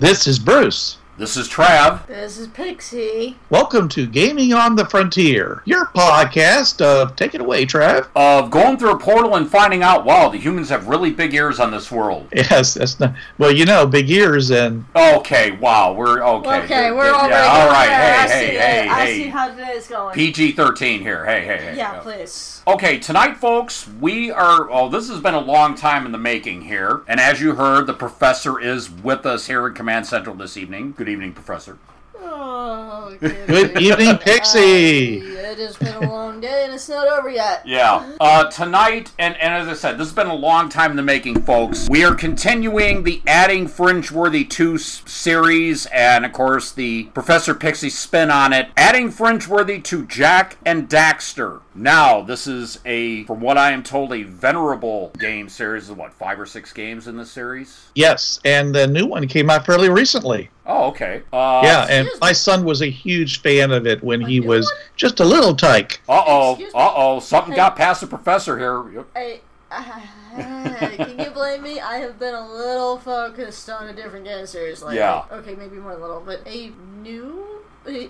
This is Bruce. This is Trav. This is Pixie. Welcome to Gaming on the Frontier, your podcast of Take It Away, Trav. Of going through a portal and finding out, wow, the humans have really big ears on this world. Yes, that's not. Well, you know, big ears and Okay, wow, we're okay. Okay, good, we're good, already yeah, all going right. there. I Hey, see hey, hey, I see how today is going. PG thirteen here. Hey, hey, hey. yeah, yeah. please. Okay, tonight, folks, we are. Oh, this has been a long time in the making here, and as you heard, the professor is with us here in Command Central this evening. Good evening, professor. Oh, Good evening, Pixie. it has been a long day and it's not over yet. Yeah. Uh, tonight, and, and as I said, this has been a long time in the making, folks. We are continuing the Adding Fringeworthy 2 s- series, and of course, the Professor Pixie spin on it. Adding Fringeworthy to Jak and Daxter. Now, this is a, from what I am told, a venerable game series of what, five or six games in this series? yes, and the new one came out fairly recently. Oh, okay. Uh, yeah, and excuse my son was a huge fan of it when he was one? just a little tyke. Uh oh. Uh oh. Something got past the professor here. Hey, can you blame me? I have been a little focused on a different game series lately. Yeah. Okay, maybe more a little, but a new.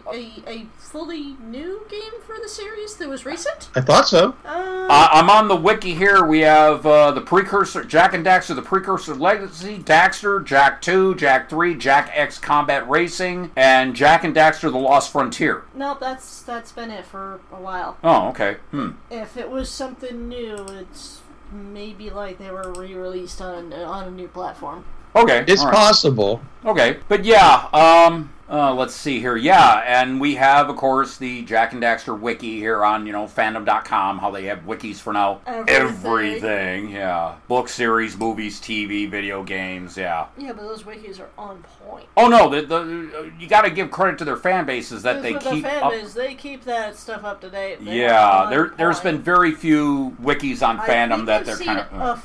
A, a, a fully new game for the series that was recent? I thought so. Uh, Uh, I'm on the wiki here. We have uh, the precursor, Jak and Daxter, the precursor Legacy, Daxter, Jak 2, Jak 3, Jak X Combat Racing, and Jak and Daxter, the Lost Frontier. no, that's that's been it for a while. Oh, okay. Hmm. If it was something new, it's maybe like they were re-released on on a new platform. Okay. It's all right. possible. Okay. But yeah, um, uh, let's see here. Yeah, and we have, of course, the Jak and Daxter wiki here on, you know, fandom.com, how they have wikis for now. Everything. Everything, yeah. Book series, movies, TV, video games, yeah. Yeah, but those wikis are on point. Oh no, the, the uh, you got to give credit to their fan bases that they keep the fan up. base, they keep that stuff up to date. They Yeah, on there there's point. been very few wikis on I fandom think that I've they're seen kind of. a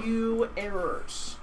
few errors.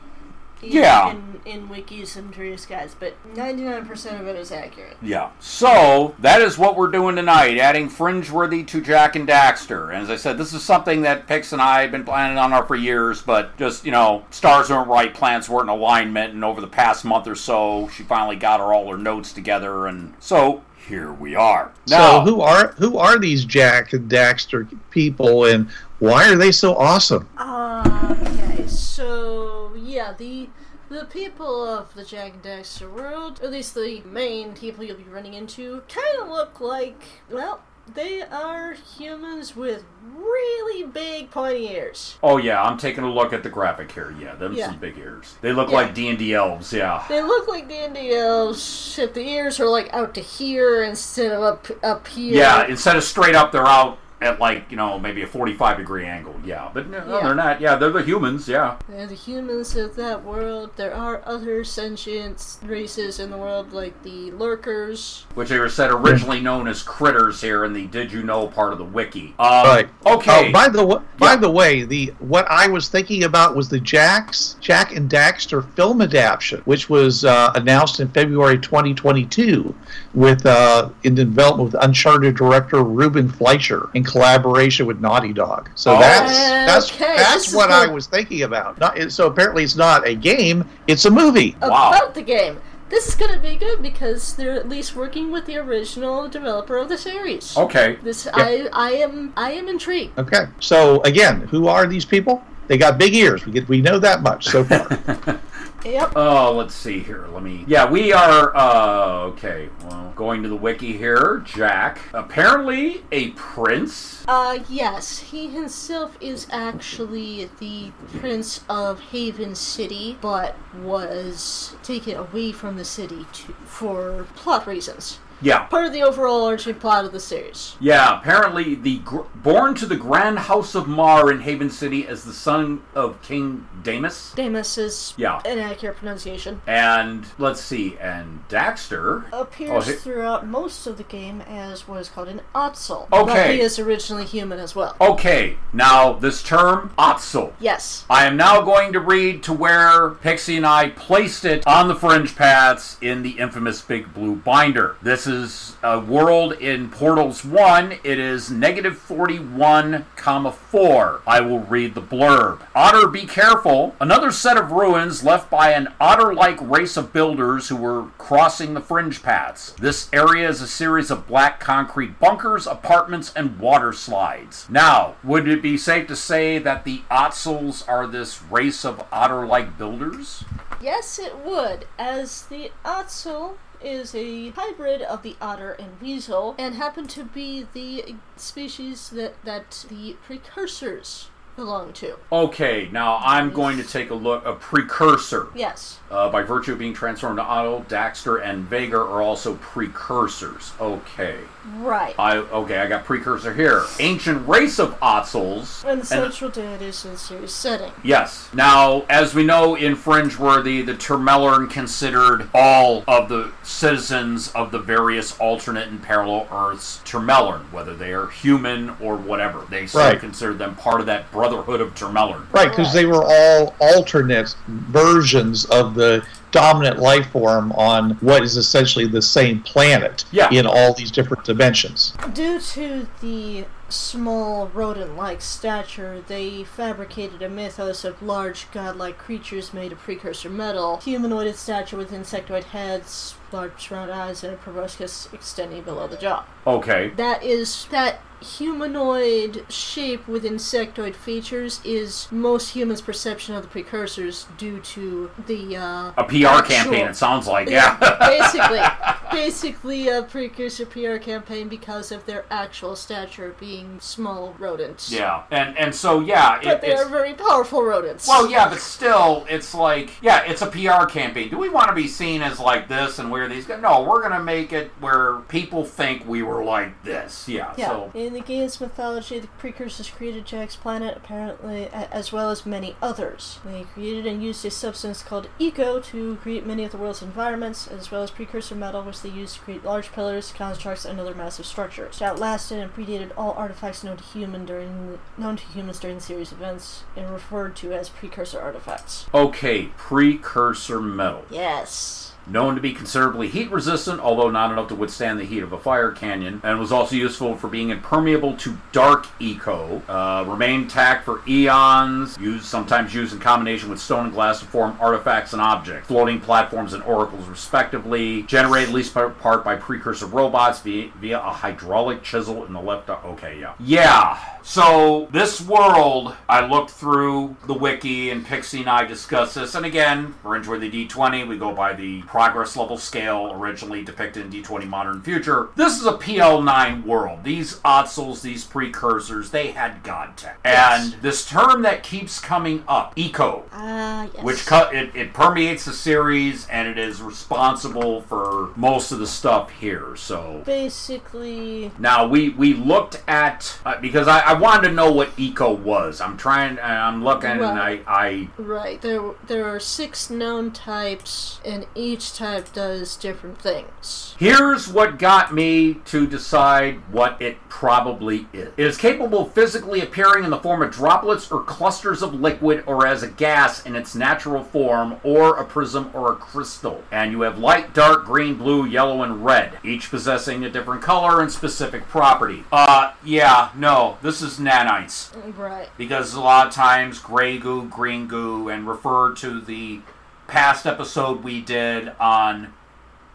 In- Yeah. In, in wikis and various guides, but 99% of it is accurate. Yeah. So that is what we're doing tonight, adding Fringeworthy to Jak and Daxter. And as I said, this is something that Pix and I have been planning on our for years, but just you know, stars weren't right, planets weren't in alignment, and over the past month or so, she finally got her all her notes together, and so here we are. so Now, who are who are these Jak and Daxter people, and why are they so awesome? Ah, okay, so yeah, the the people of the Jak and Daxter world, at least the main people you'll be running into, kind of look like well, they are humans with really big pointy ears. Oh yeah, I'm taking a look at the graphic here. Yeah, them Yeah. some big ears. They look Yeah. like D and D elves. Yeah. They look like D&D elves, If the ears are like out to here instead of up up here. Yeah, instead of straight up, they're out at like you know maybe a 45 degree angle. Yeah, but no, no, Yeah. they're not. Yeah, they're the humans. Yeah. They're the humans of that world. There are other sentient races in the world, like the lurkers. Which they were said originally known as critters here in the Did You Know part of the wiki. Um, Right. Okay. Oh, by the wa- by Yeah. the way, the what I was thinking about was the Jak's Jak and Daxter film adaptation, which was uh, announced in February 2022, with uh, in development with Uncharted director Ruben Fleischer in collaboration with Naughty Dog. So Oh. that's that's Okay, that's this what I was thinking about. Not, so apparently it's not a game; it's a movie. Wow. About the game. This is gonna be good because they're at least working with the original developer of the series. okay. This I I am I am intrigued. Okay. So again, who are these people? They got big ears. We get we know that much so far. Yep. Oh, let's see here. Let me. Yeah, we are. Uh, okay. Well, going to the wiki here. Jak, apparently a prince. Uh, yes, he himself is actually the Prince of Haven City, but was taken away from the city to, for plot reasons. Yeah. part of the overall arching plot of the series. Yeah, apparently the gr- born to the Grand House of Mar in Haven City as the son of King Damas. Damas is Yeah. an accurate pronunciation. And let's see, and Daxter Appears Oh, he- throughout most of the game as what is called an Ottsel. Okay. But he is originally human as well. Okay, now this term Ottsel. Yes. I am now going to read to where Pixie and I placed it on the fringe paths in the infamous Big Blue Binder. This is a world in Portals 1. It is negative 41, comma 4. I will read the blurb. Otter, be careful. Another set of ruins left by an otter-like race of builders who were crossing the fringe paths. This area is a series of black concrete bunkers, apartments, and water slides. Now, would it be safe to say that the Ottsels are this race of otter-like builders? Yes, it would, as the Ottsel is a hybrid of the otter and weasel, and happen to be the species that, that the precursors belong to. Okay, now I'm going to take a look. A precursor, Yes. uh, by virtue of being transformed to Otto, Daxter, and Veger, are also precursors. Okay. Right. I okay, I got precursor here. Ancient race of Ottsels. and the central deities in the series setting. Yes. Now, as we know in Fringeworthy, the Termelern considered all of the citizens of the various alternate and parallel Earths Termelern, whether they are human or whatever. They still Right. considered them part of that Brotherhood of Termelern. Right, because they were all alternate versions of the dominant life form on what is essentially the same planet Yeah. in all these different dimensions. Due to the small rodent like stature, they fabricated a mythos of large godlike creatures made of precursor metal, humanoid in stature with insectoid heads, large round eyes, and a proboscis extending below the jaw. Okay. That is that humanoid shape with insectoid features is most humans' perception of the precursors due to the uh, A PR campaign, it sounds like. Yeah. basically, basically a precursor PR campaign because of their actual stature being small rodents. yeah. And and so yeah, But it, they are very powerful rodents. Well, yeah, but still, it's like, yeah, it's a PR campaign. Do we want to be seen as like this and where these guys? No, we're gonna make it where people think we were like this. Yeah. Yeah. So In the game's mythology, the precursors created Jak's planet, apparently, as well as many others. They created and used a substance called eco to create many of the world's environments, as well as precursor metal, which they used to create large pillars, constructs, and other massive structures. It outlasted and predated all artifacts known to human during known to humans during the series events, and referred to as precursor artifacts. okay, precursor metal. Yes. Known to be considerably heat resistant, although not enough to withstand the heat of a fire canyon, and was also useful for being impermeable to dark eco. Uh, remained intact for eons, used sometimes used in combination with stone and glass to form artifacts and objects, floating platforms and oracles, respectively. Generated at least par- part by precursor robots via, via a hydraulic chisel in the left. Okay, yeah, yeah. So this world, I looked through the wiki, and Pixie and I discussed this. And again, we're into the D20. We go by the progress level scale originally depicted in D20 Modern Future. This is a PL9 world. These Otzels, these precursors, they had God tech. And this term that keeps coming up, eco, Ah, yes. which cut it, it permeates the series and it is responsible for most of the stuff here. So basically now we we looked at uh, because I, I wanted to know what eco was. I'm trying. I'm looking and I Right. I Right. There there are six known types and each type does different things. Here's what got me to decide what it probably is. It is capable of physically appearing in the form of droplets or clusters of liquid or as a gas in its natural form or a prism or a crystal. And you have light, dark, green, blue, yellow, and red, each possessing a different color and specific property. Uh, yeah, no, this is nanites. Right. because a lot of times gray goo, green goo, and refer to the past episode we did on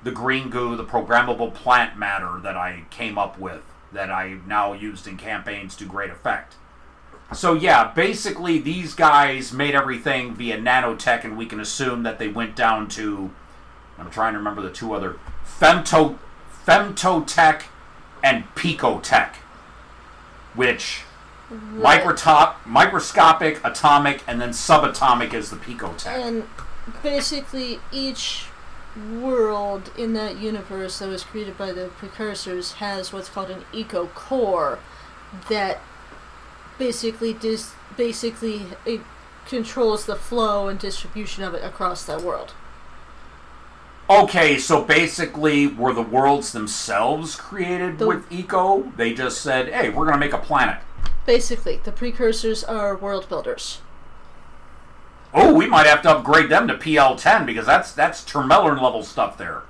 the green goo, the programmable plant matter that I came up with that I now used in campaigns to great effect. So yeah, basically these guys made everything via nanotech, and we can assume that they went down to I'm trying to remember the two other femto femtotech and picotech, which microtop, microscopic, atomic, and then subatomic is the picotech. And basically each world in that universe that was created by the precursors has what's called an eco core that basically dis- basically it controls the flow and distribution of it across that world. Okay, so basically, were the worlds themselves created The- with eco? They just said, "Hey, we're going to make a planet." Basically, the precursors are world builders. Oh, we might have to upgrade them to PL10 because that's that's Termellern level stuff there.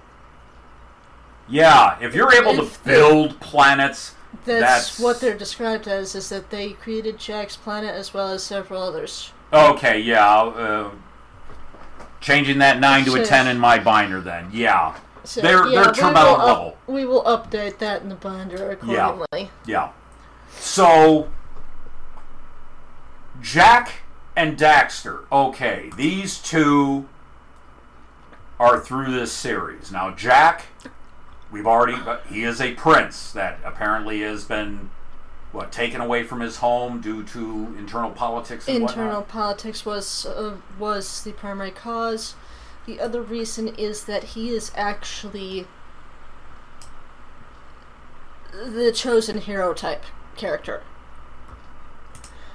Yeah, if you're able to If they- build planets, That's, That's- what they're described as, is that they created Jak's planet as well as several others. okay, yeah, uh, changing that nine to a ten in my binder, then yeah, So, They're- yeah, they're we Termellern up- level. We will update that in the binder accordingly. yeah. So, Jak and Daxter. Okay, these two are through this series now. Jak, we've already he is a prince that apparently has been what taken away from his home due to internal politics and Internal whatnot? politics was uh, was the primary cause. The other reason is that he is actually the chosen hero type character.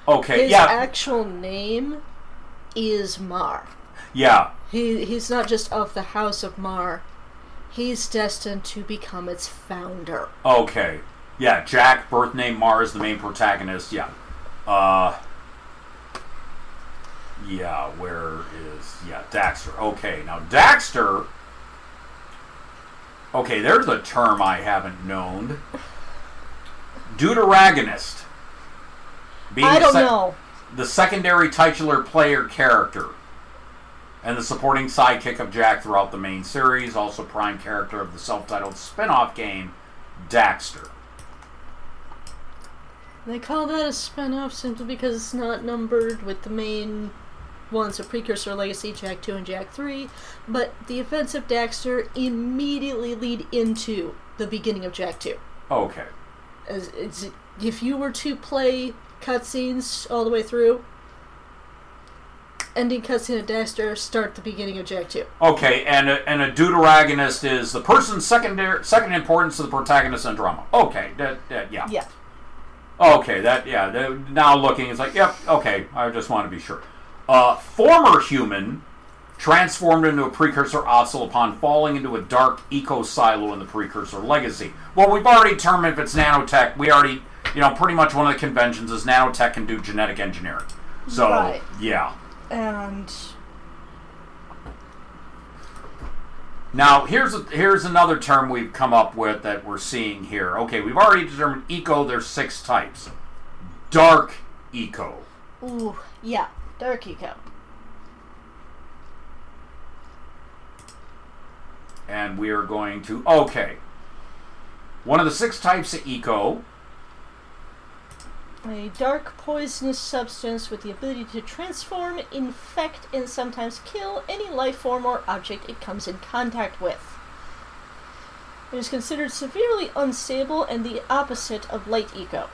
Okay, His yeah, actual name is Mar. yeah. He he's not just of the house of Mar. He's destined to become its founder. Okay. Yeah, Jak, birth name Mar is the main protagonist. Yeah. Uh. Yeah, where is. Yeah, Daxter. Okay, now Daxter. Okay, there's a term I haven't known. Deuteragonist. Being I the don't sec- know. The secondary titular player character. And the supporting sidekick of Jak throughout the main series, also prime character of the self titled spin off game, Daxter. They call that a spin-off simply because it's not numbered with the main ones of Precursor Legacy, Jak 2 and Jak 3, but the events of Daxter immediately lead into the beginning of Jak 2. Okay. As it's, if you were to play cutscenes all the way through, ending cutscene of Daxter, start the beginning of Jak 2. Okay, and a, and a deuteragonist is the person secondary second in importance to the protagonist in drama. Okay, that, that yeah. Yeah. Okay, that yeah. that- now looking, it's like yep. Okay, I just want to be sure. Uh, former human transformed into a precursor Ottsel upon falling into a dark eco silo in the precursor legacy. Well, we've already determined if it's nanotech. We already, you know, pretty much one of the conventions is nanotech can do genetic engineering. So Right. yeah. And Now, here's a, here's another term we've come up with that we're seeing here. Okay, we've already determined eco. There's six types. Dark eco. ooh, yeah, Dark Eco. and we are going to okay one of the six types of eco A dark poisonous substance with the ability to transform, infect, and sometimes kill any life form or object it comes in contact with. It is considered severely unstable and the opposite of light eco.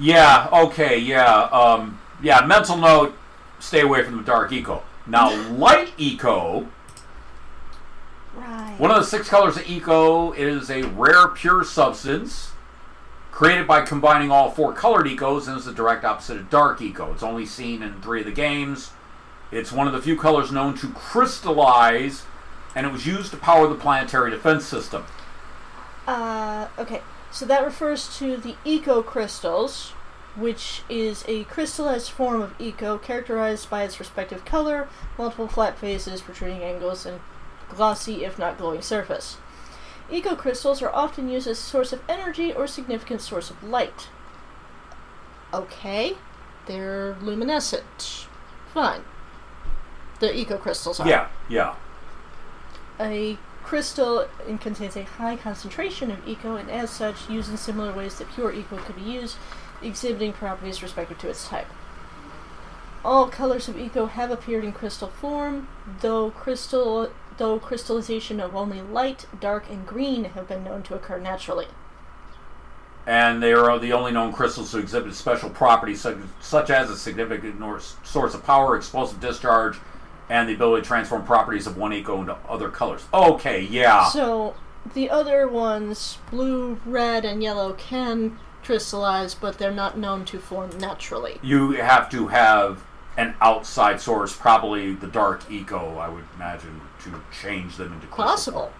yeah okay yeah um yeah mental note stay away from the dark eco now light eco Right. one of the six colors of eco is a rare pure substance created by combining all four colored ecos and is the direct opposite of dark eco it's only seen in three of the games it's one of the few colors known to crystallize and it was used to power the planetary defense system Uh, okay, so that refers to the eco crystals, which is a crystallized form of eco characterized by its respective color, multiple flat faces, protruding angles, and glossy, if not glowing, surface. Eco crystals are often used as a source of energy or significant source of light. Okay, they're luminescent. Fine. The eco crystals are. yeah yeah A crystal and contains a high concentration of eco, and as such, used in similar ways that pure eco could be used, exhibiting properties respective to its type. All colors of eco have appeared in crystal form, though crystal though crystallization of only light, dark, and green have been known to occur naturally. and they are the only known crystals to exhibit special properties such, such as a significant source of power, explosive discharge, and the ability to transform properties of one eco into other colors. Okay, yeah. So the other ones, blue, red, and yellow, can crystallize, but they're not known to form naturally. you have to have an outside source, probably the dark eco, I would imagine, to change them into crystal. Possible.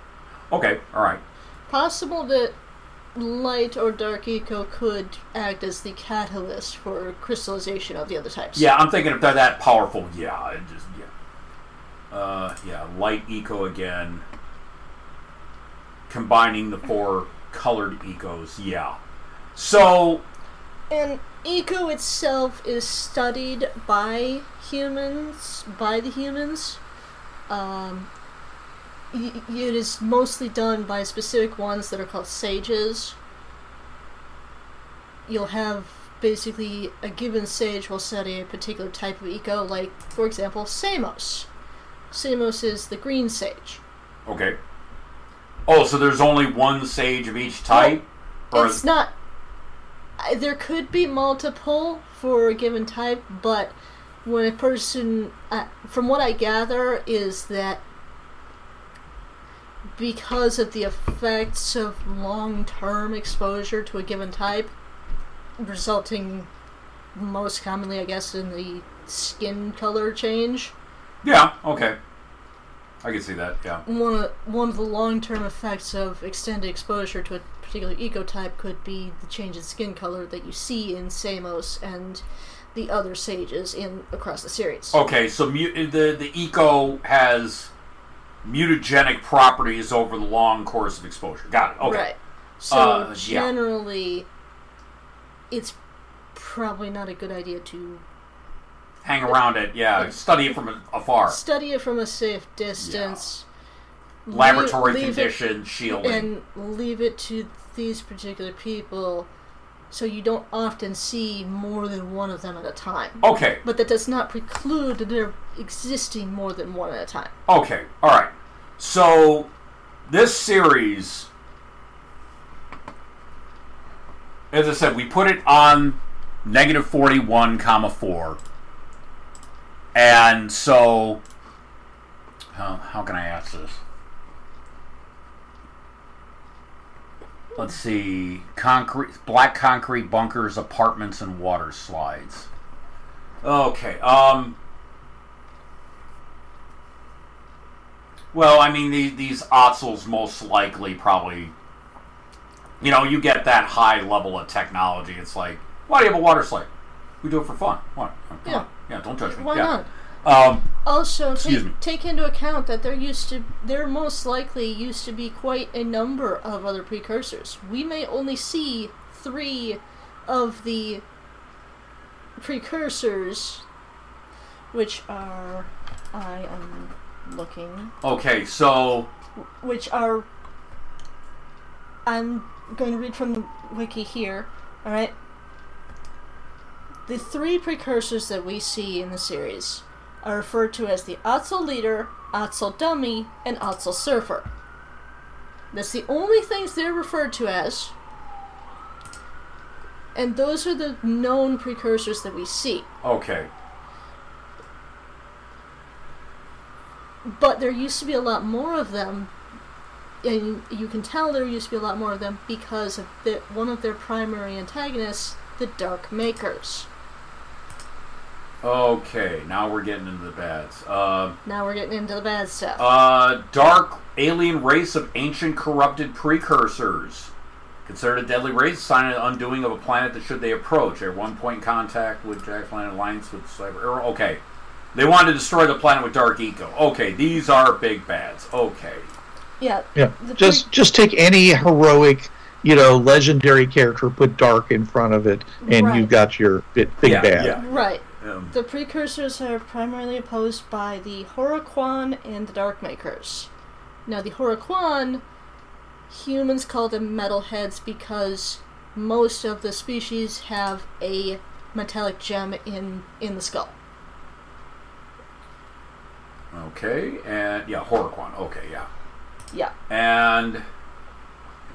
Okay, all right. Possible that light or dark eco could act as the catalyst for crystallization of the other types. Yeah, I'm thinking if they're that powerful, yeah, it just yeah. Uh, yeah, light eco again. Combining the four colored ecos, yeah. So And eco itself is studied by humans, by the humans. Um, it is mostly done by specific ones that are called sages. You'll have basically a given sage will study a particular type of eco, like, for example, Samos. Samos is the green sage. okay. Oh, so there's only one sage of each type, or It's not. There could be multiple for a given type, but when a person, uh, from what I gather, is that because of the effects of long term exposure to a given type, resulting most commonly, I guess, in the skin color change, yeah, okay. I can see that. Yeah. one of, one of the long term effects of extended exposure to a particular ecotype could be the change in skin color that you see in Samos and the other sages in across the series. Okay, so mu- the the eco has mutagenic properties over the long course of exposure. Got it. Okay. Right. So Uh, yeah. generally, it's probably not a good idea to Hang around it. Yeah. Study it from afar. study it from a safe distance. lea- Laboratory leave it- condition shielding. and leave it to these particular people so you don't often see more than one of them at a time. Okay. But that does not preclude there existing more than one at a time. Okay. All right. So this series, as I said, we put it on negative forty-one comma four, and so how, how can I ask this? Let's see. Concrete, black concrete bunkers, apartments, and water slides. Okay. Um. Well, I mean, the, these Ottsels most likely probably, you know, you get that high level of technology. It's like, why do you have a water slide? We do it for fun. What? Yeah. on. Yeah, don't judge me. Why yeah. not? Um, Also, take, take into account that there used to, there most likely used to be quite a number of other precursors. We may only see three of the precursors, which are, I am looking, okay, so which are, I'm going to read from the wiki here, alright? The three precursors that we see in the series are referred to as the Ottsel Leader, Ottsel Dummy, and Ottsel Surfer. That's the only things they're referred to as. And those are the known precursors that we see. okay, But there used to be a lot more of them. And you can tell there used to be a lot more of them because of the, one of their primary antagonists, the Dark Makers. Okay. Now we're getting into the bads. Uh, Now we're getting into the bad stuff. uh, dark alien race of ancient corrupted precursors. Considered a deadly race, sign an undoing of a planet that should they approach. At one point contact with Jak's planet alliance with cyber. er, Okay. They wanted to destroy the planet with dark eco. Okay, these are big bads. Okay. yeah. Yeah, The just just take any heroic, you know, legendary character, put dark in front of it, and Right. you've got your bit, big Yeah, bad. yeah. Right. Um, The precursors are primarily opposed by the Horoquan and the Darkmakers. Now, the Horoquan, humans call them metalheads because most of the species have a metallic gem in in the skull. okay, and yeah, Horoquan. Okay, yeah. Yeah. and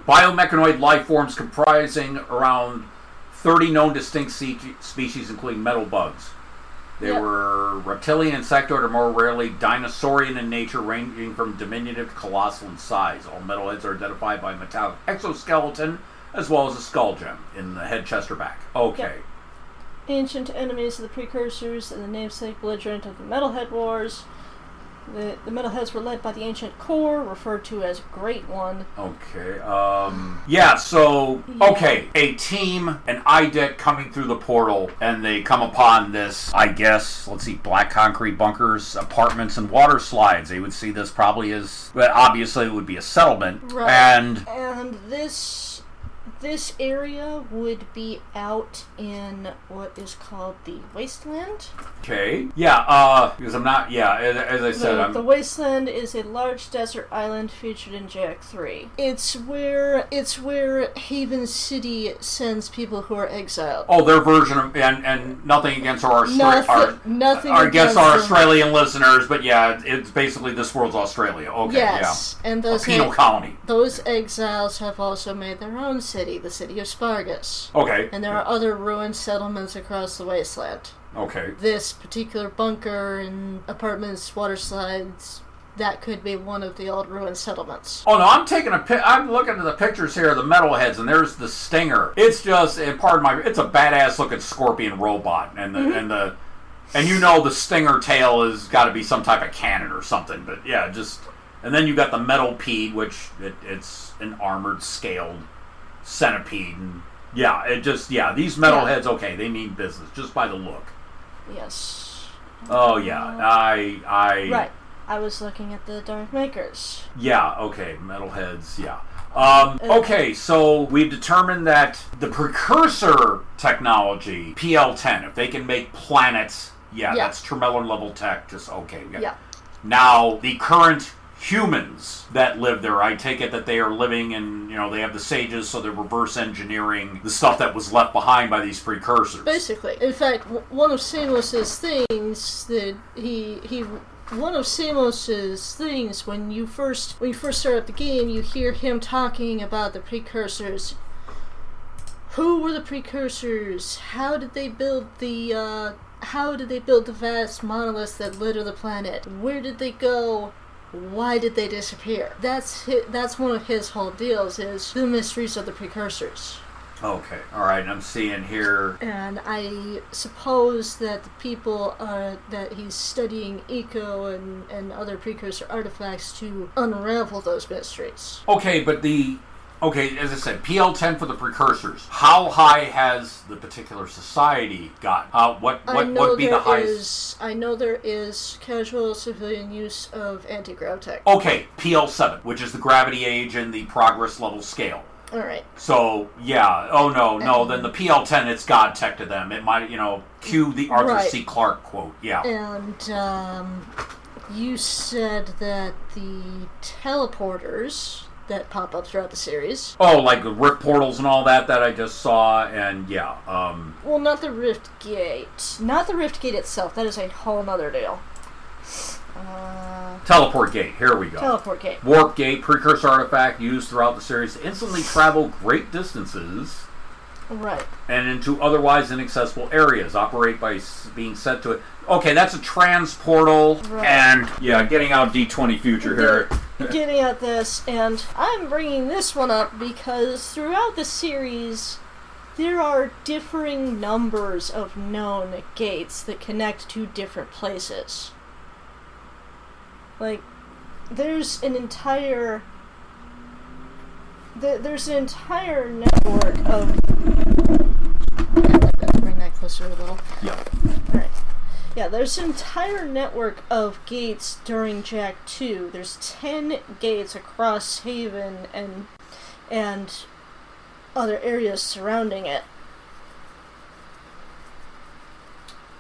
biomechanoid life forms comprising around 30 known distinct species, including metal bugs. They Yep. were reptilian, insectoid, or more rarely dinosaurian in nature, ranging from diminutive to colossal in size. All metalheads are identified by metallic exoskeleton as well as a skull gem in the head, chest, or back. Okay. Ancient enemies of the precursors and the namesake belligerent of the Metalhead Wars. The, the Metalheads were led by the Ancient Core, referred to as Great One. Okay. Um. Yeah. So okay, a team, an IDET coming through the portal, and they come upon this. I guess. Let's see. Black concrete bunkers, apartments, and water slides. They would see this probably as. Well, obviously, it would be a settlement. Right. And And this this area would be out in what is called the Wasteland. okay. Yeah. Uh. Because I'm not. Yeah. As, as I said, The, I'm. the Wasteland is a large desert island featured in Jak 3. It's where it's where Haven City sends people who are exiled. Oh, their version of and and nothing against our Nothing- our, nothing our against against our them. Australian listeners, but yeah, it's basically this world's Australia. Okay, yes, and yeah, a those penal ex- colony. those exiles have also made their own city, the city of Spargus. Okay, And there are other ruined settlements across the wasteland. okay. This particular bunker and apartments, water slides, that could be one of the old ruined settlements. Oh no, I'm taking a pic. I'm looking at the pictures here of the metalheads, and there's the Stinger. It's just, and pardon my, it's a badass looking scorpion robot, and the Mm-hmm. and the, and you know the Stinger tail has got to be some type of cannon or something. But yeah, just, and then you got the metal pede, which it, it's an armored scaled centipede, and yeah, it just yeah, these metalheads, okay, they mean business just by the look. Yes. Oh yeah, I I Right. I was looking at the Dark Makers. Yeah, okay, metalheads, yeah. Um, okay, so we've determined that the precursor technology, PL10, if they can make planets, yeah, Yeah. that's Tremelin level tech, just okay. we Yeah. Now, the current humans that live there, I take it that they are living in, you know, they have the sages, so they're reverse engineering the stuff that was left behind by these precursors. Basically, in fact, one of Samos's things that he he one of Samos's things when you first when you first start up the game, you hear him talking about the precursors. Who were the precursors? How did they build the uh, how did they build the vast monoliths that litter the planet? Where did they go? Why did they disappear? That's hi that's one of his whole deals is the mysteries of the precursors. Okay, all right, I'm seeing here. And I suppose that the people uh, that he's studying eco and, and other precursor artifacts to unravel those mysteries. Okay, but the okay, as I said, PL10 for the precursors. How high has the particular society got? Uh, what what would be the highest? is- I know there is casual civilian use of anti-grav tech. Okay, PL7, which is the gravity age and the progress level scale. All right. So yeah, oh no, no, then the PL10 it's God tech to them. It might, you know, cue the Arthur Right. C. Clarke quote. Yeah. And um, you said that the teleporters that pop up throughout the series. Oh, like the Rift portals and all that that I just saw, and yeah, um, Well, not the Rift Gate. Not the Rift Gate itself. That is a whole nother deal. Uh, teleport gate. Here we go. teleport gate. Warp Gate, precursor artifact used throughout the series to instantly travel great distances Right. and into otherwise inaccessible areas. Operate by s- being set to it. Okay, that's a transportal, Right. and yeah, getting out D20 future here. Getting at this, and I'm bringing this one up because throughout the series, there are differing numbers of known gates that connect to different places. Like, there's an entire. There, there's an entire network of. Bring that closer a little. Yeah. Alright. Yeah, there's an entire network of gates during Jak 2. There's 10 gates across Haven and and other areas surrounding it.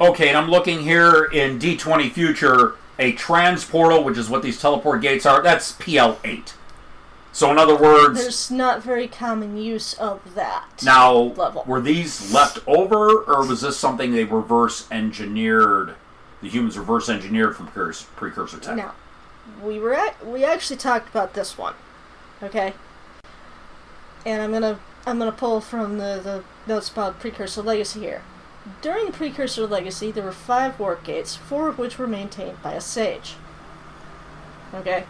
Okay, and I'm looking here in D20 future, a transportal, which is what these teleport gates are. That's PL8. So in other words, There's not very common use of that. now level. were these left over, or was this something they reverse engineered? The humans reverse engineered from precursor, tech. Now, we were at, we actually talked about this one, okay? And I'm gonna I'm gonna pull from the the notes about precursor legacy here. during Precursor Legacy, there were five warp gates, four of which were maintained by a sage. Okay?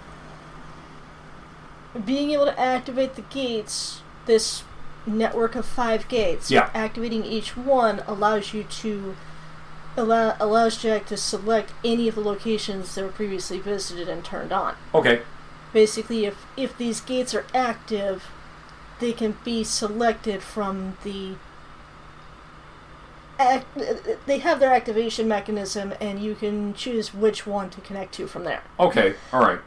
Being able to activate the gates, this network of five gates, Yeah. activating each one allows you to allow, allows Jack to select any of the locations that were previously visited and turned on. Okay. Basically, if if these gates are active, they can be selected from the. Act, they have their activation mechanism, and you can choose which one to connect to from there. Okay. All right.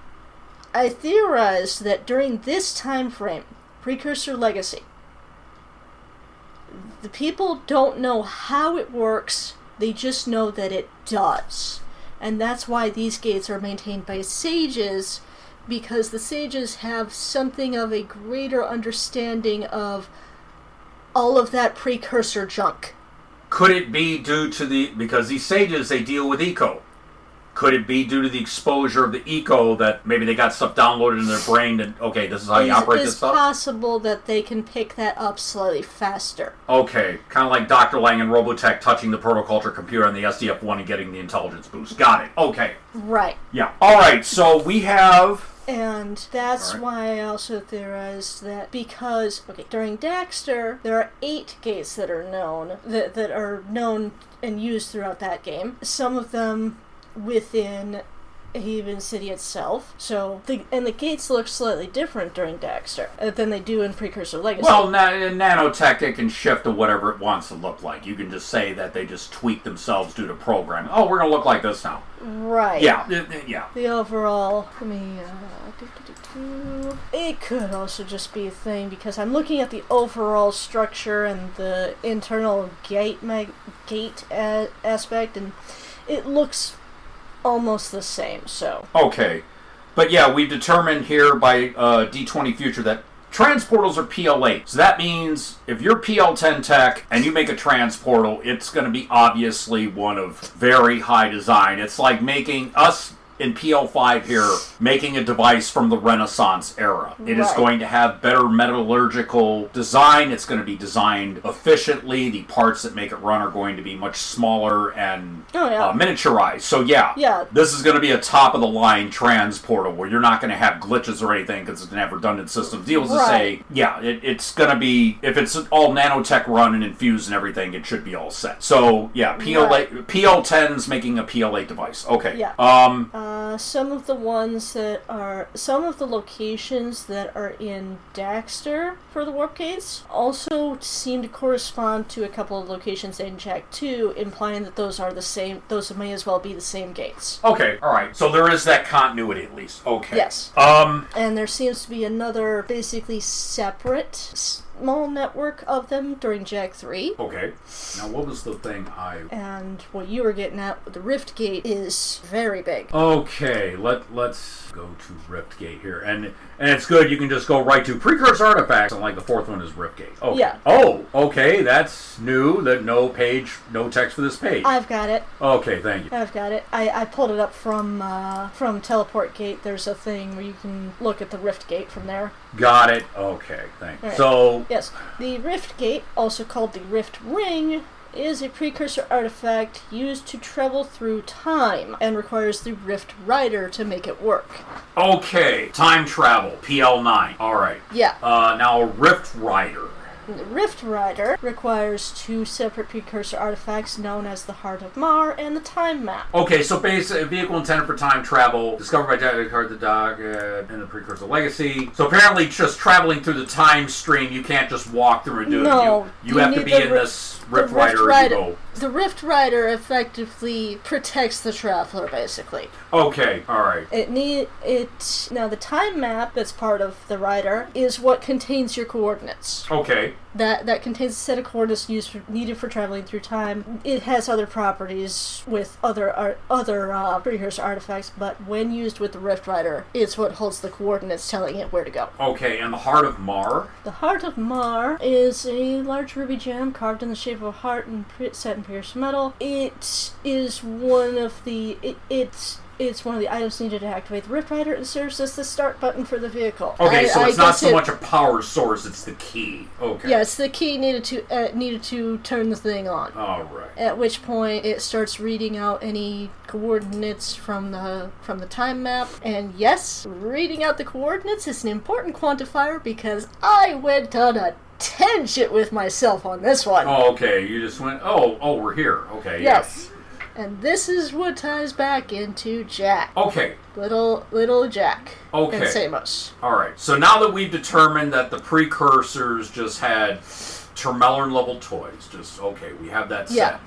I theorized that during this time frame, Precursor Legacy, the people don't know how it works, they just know that it does. And that's why these gates are maintained by sages, because the sages have something of a greater understanding of all of that precursor junk. Could it be due to the because these sages they deal with eco? Could it be due to the exposure of the eco that maybe they got stuff downloaded in their brain and okay, this is how you It's, operate it's this stuff? It's possible that they can pick that up slightly faster. Okay, kind of like Dr. Lang and Robotech touching the protoculture computer on the SDF-1 and getting the intelligence boost. Got it. Okay. Right. Yeah. All right. So we have And that's Alright. why I also theorized that because okay, during Daxter there are eight gates that are known that that are known and used throughout that game. Some of them within Haven City itself. So the and the gates look slightly different during Daxter uh, than they do in Precursor Legacy. well, na- nanotech. It can shift to whatever it wants to look like. You can just say that they just tweak themselves due to programming. Oh, we're gonna look like this now. right. Yeah. th- th- Yeah. The overall, let me, uh, do, do, do, do. it could also just be a thing because I'm looking at the overall structure and the internal gate mag- gate a- aspect, and it looks almost the same. So Okay. But yeah, we've determined here by uh, D20 Future that transportals are PL8. So that means if you're PL10 tech and you make a transportal, it's going to be obviously one of very high design. It's like making us in PL5 here making a device from the Renaissance era. It is Right. going to have better metallurgical design. It's going to be designed efficiently. The parts that make it run are going to be much smaller and Oh, yeah. uh, miniaturized. So yeah, Yeah. this is going to be a top of the line transporter where you're not going to have glitches or anything because it's going to have redundant systems. Deals to say, yeah, it, it's going to be if it's all nanotech run and infused and everything, it should be all set. So yeah, PL Right. PL10's making a PL8 device. Okay. Yeah. Um. Uh, some of the ones that are some of the locations that are in Daxter for the warp gates also seem to correspond to a couple of locations in Jak 2, implying that those are the same. Those may as well be the same gates. Okay. All right. So there is that continuity at least. Okay. Yes. Um. And there seems to be another basically separate small network of them during Jak 3. Okay. Now, what was the thing I? And what you were getting at the Rift Gate is very big. Okay, let let's go to Rift Gate here, and and it's good. You can just go right to precursor artifacts, and like the fourth one is Riftgate. Okay. Yeah. Oh, okay, that's new. That no page, no text for this page. I've got it. okay, thank you. I've got it. I, I pulled it up from uh, from Teleport Gate. There's a thing where you can look at the Rift Gate from there. Got it. Okay, thank you. So Yes, the Rift Gate, also called the Rift Ring, is a precursor artifact used to travel through time and requires the Rift Rider to make it work. okay, time travel, PL nine. All right. Yeah, Uh, now Rift Rider. The Rift Rider requires two separate precursor artifacts known as the Heart of Mar and the Time Map. Okay, so basic vehicle intended for time travel, discovered by Jak Card the Dog uh, in the Precursor Legacy. So apparently, just traveling through the time stream, you can't just walk through and do No, it. You, you you have to be in this The Rift Rider as you go. The Rift Rider effectively protects the traveler, basically. Okay, all right. It need it now. The time map that's part of the rider is what contains your coordinates. Okay, That that contains a set of coordinates used for, needed for traveling through time. It has other properties with other ar- other uh, precursor artifacts, but when used with the Rift Rider, it's what holds the coordinates, telling it where to go. okay. And the Heart of Mar. The Heart of Mar is a large ruby gem carved in the shape of a heart and set in pierced metal. It is one of the. It, it's it's one of the items needed to activate the Rift Rider. and serves as the start button for the vehicle. Okay, I- so I it's not so it- much a power source; it's the key. Okay. It's the key needed to uh, needed to turn the thing on. All right. At which point it starts reading out any coordinates from the from the time map. And yes, reading out the coordinates is an important quantifier because I went on a tangent with myself on this one. Oh, okay. You just went. Oh, oh, we're here. Okay. yes. And this is what ties back into Jak. Okay. Little little Jak. Okay. And Samos. All right. So now that we've determined that the precursors just had Termelin level toys, just okay, we have that set. Yeah.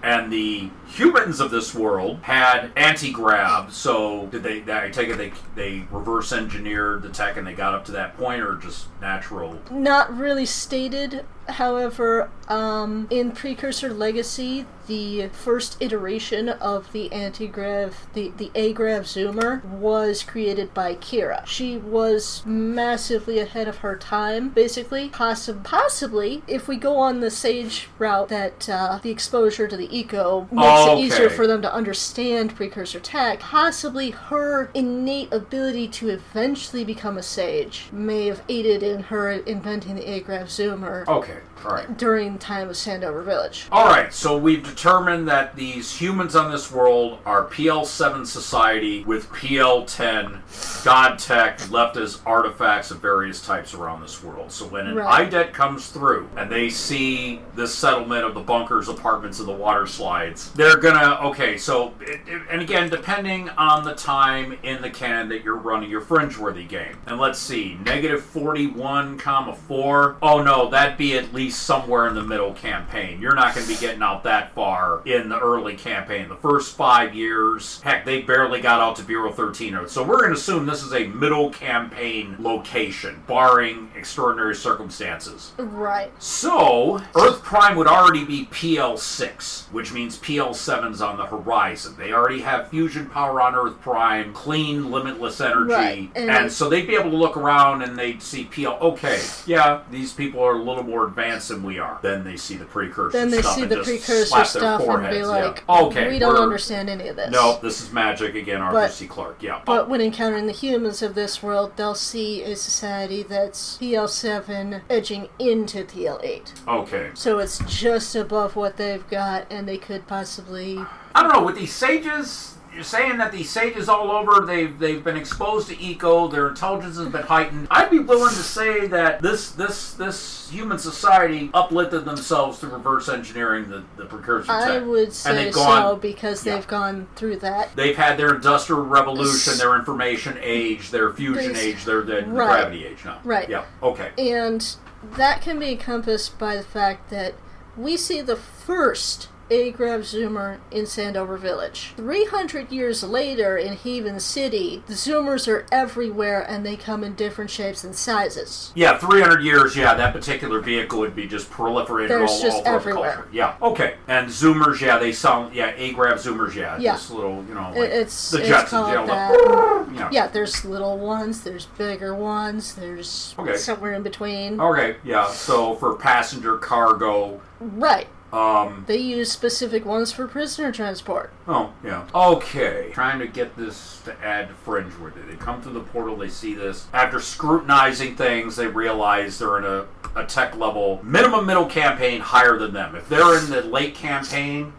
And the humans of this world had anti-grav. So did they? I take it they they reverse engineered the tech and they got up to that point, or just natural? Not really stated. However, um, in Precursor Legacy, the first iteration of the anti-grav, the, the A-grav zoomer, was created by Keira. She was massively ahead of her time, basically. Possi- possibly, if we go on the Sage route, that uh, the exposure to the eco makes it easier for them to understand precursor tech, possibly her innate ability to eventually become a sage may have aided in her inventing the A-grav zoomer Okay. Right. during time of Sandover Village. All right, so we've determined that these humans on this world are PL7 society with PL10 god tech left as artifacts of various types around this world. So when an Right. IDET comes through and they see this settlement of the bunkers, apartments, and the water slides, they're gonna okay. So it, it- and again, depending on the time in the canon that you're running your fringe-worthy game, and let's see, negative forty-one comma four. Oh no, that'd be at least somewhere in the middle campaign. You're not going to be getting out that far in the early campaign. The first five years, heck, they barely got out to Bureau 13. So we're going to assume this is a middle campaign location, barring extraordinary circumstances. Right. So, Earth Prime would already be PL6, which means PL7's on the horizon. They already have fusion power on Earth Prime, clean, limitless energy. Right, and- And, so they'd be able to look around and they'd see PL. Okay, yeah, these people are a little more advanced than we are. Then they see the precursor. Then they stuff see and the precursor stuff and be foreheads, yeah. like, okay, we don't understand any of this. No, this is magic again, Arthur But- C. Clarke. Yeah. But when encountering the humans of this world, they'll see a society that's TL7 edging into TL8. okay. So it's just above what they've got, and they could possibly. I don't know with these sages. You're saying that these sages all over they've they've been exposed to eco, their intelligence has been heightened. I'd be willing to say that this this this human society uplifted themselves through reverse engineering the, the precursor I tech. would say so because yeah. they've gone through that. They've had their industrial revolution, their information age, their fusion age, their, their Right. gravity age now. Right. Yeah. Okay. And that can be encompassed by the fact that we see the first A-Grav Zoomer in Sandover Village. 300 years later in Haven City, the Zoomers are everywhere and they come in different shapes and sizes. Yeah, 300 years, yeah, that particular vehicle would be just proliferated There's all, just all over everywhere. culture. Yeah, okay. And Zoomers, yeah, they sound, yeah, A-Grav Zoomers, yeah. Yeah. Just little, you know, like it's, the it's Jetsons, called you know, that. you. Yeah, there's little ones, there's bigger ones, there's Okay. somewhere in between. Okay, yeah, so for passenger cargo, Right. Um, They use specific ones for prisoner transport. oh, yeah. Okay. Trying to get this to add to Fringe with it. They come through the portal, they see this. After scrutinizing things, they realize they're in a, a tech level, minimum middle campaign higher than them. If they're in the late campaign,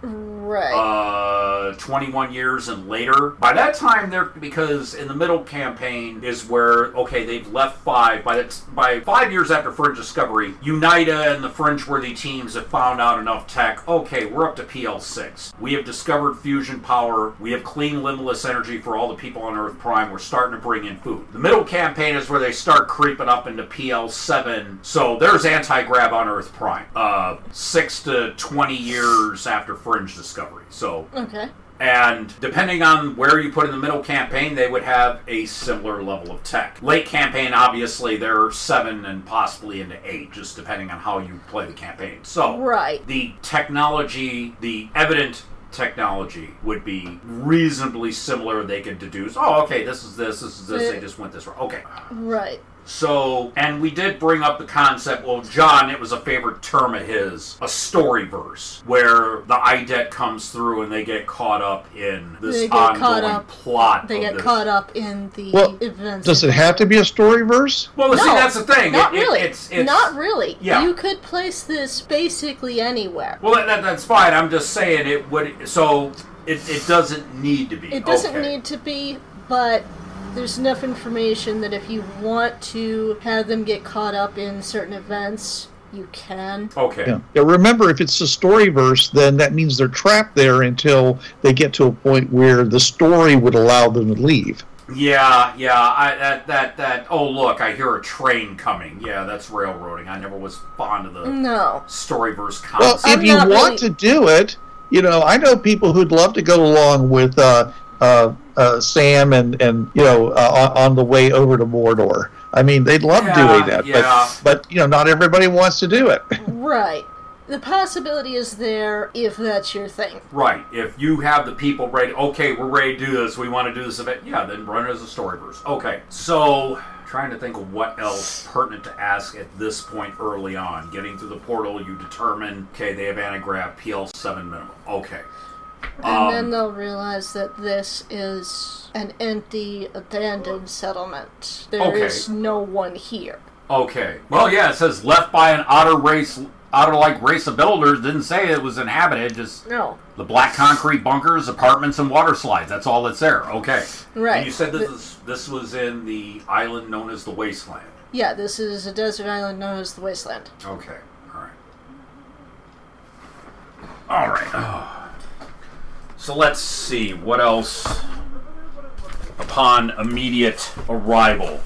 Right. uh, 21 years and later. By that time, they're because in the middle campaign is where okay they've left five. By that, by five years after Fringe Discovery, Unida and the Fringe-worthy teams have found out enough tech. Okay, we're up to PL6. We have discovered fusion power. We have clean limitless energy for all the people on Earth Prime. We're starting to bring in food. The middle campaign is where they start creeping up into PL7. So there's anti-grav on Earth Prime. Uh, six to 20 years after Fringe Discovery. So okay. And depending on where you put in the middle campaign, they would have a similar level of tech. Late campaign, obviously, they're seven and possibly into eight, just depending on how you play the campaign. So, Right. the technology, the evident technology would be reasonably similar. They could deduce, oh, okay, this is this, this is this, they just went this way. Okay. Right. So, and we did bring up the concept. Well, John, it was a favorite term of his, a story verse, where the IDET comes through and they get caught up in this They get caught ongoing up- plot. They get this. caught up in the Well, events. Does it have to be a story verse? Well, see, that's the thing. Not It- it- really. it's, it's not really. Yeah. You could place this basically anywhere. Well, that, that, that's fine. I'm just saying it would. So it, it doesn't need to be. It doesn't Okay. need to be, but there's enough information that if you want to have them get caught up in certain events, you can. Okay. Yeah. yeah. Remember, if it's a story verse, then that means they're trapped there until they get to a point where the story would allow them to leave. Yeah, yeah. I that that that. Oh, look! I hear a train coming. Yeah, that's railroading. I never was fond of the No. storyverse Well, concept. I'm if you want really- to do it, you know, I know people who'd love to go along with uh, Sam and and you know uh, on on the way over to Mordor. I mean, they'd love Yeah, doing that, yeah. but but you know, not everybody wants to do it. Right. The possibility is there if that's your thing. Right. If you have the people ready, okay, we're ready to do this. We want to do this event. Yeah, then run it as a storyverse. Okay. So, trying to think of what else pertinent to ask at this point early on. Getting through the portal, you determine, okay, they have antigrav PL7 minimum. Okay. And Um, then they'll realize that this is an empty, abandoned settlement. There is Okay. no one here. Okay. Well, yeah, it says left by an otter race, otter-like race of builders. Didn't say it was inhabited. Just No. the black concrete bunkers, apartments, and water slides. That's all that's there. Okay. Right. And you said this The- is this was in the island known as the Wasteland. Yeah, this is a desert island known as the Wasteland. Okay. All right. All right. So let's see what else upon immediate arrival.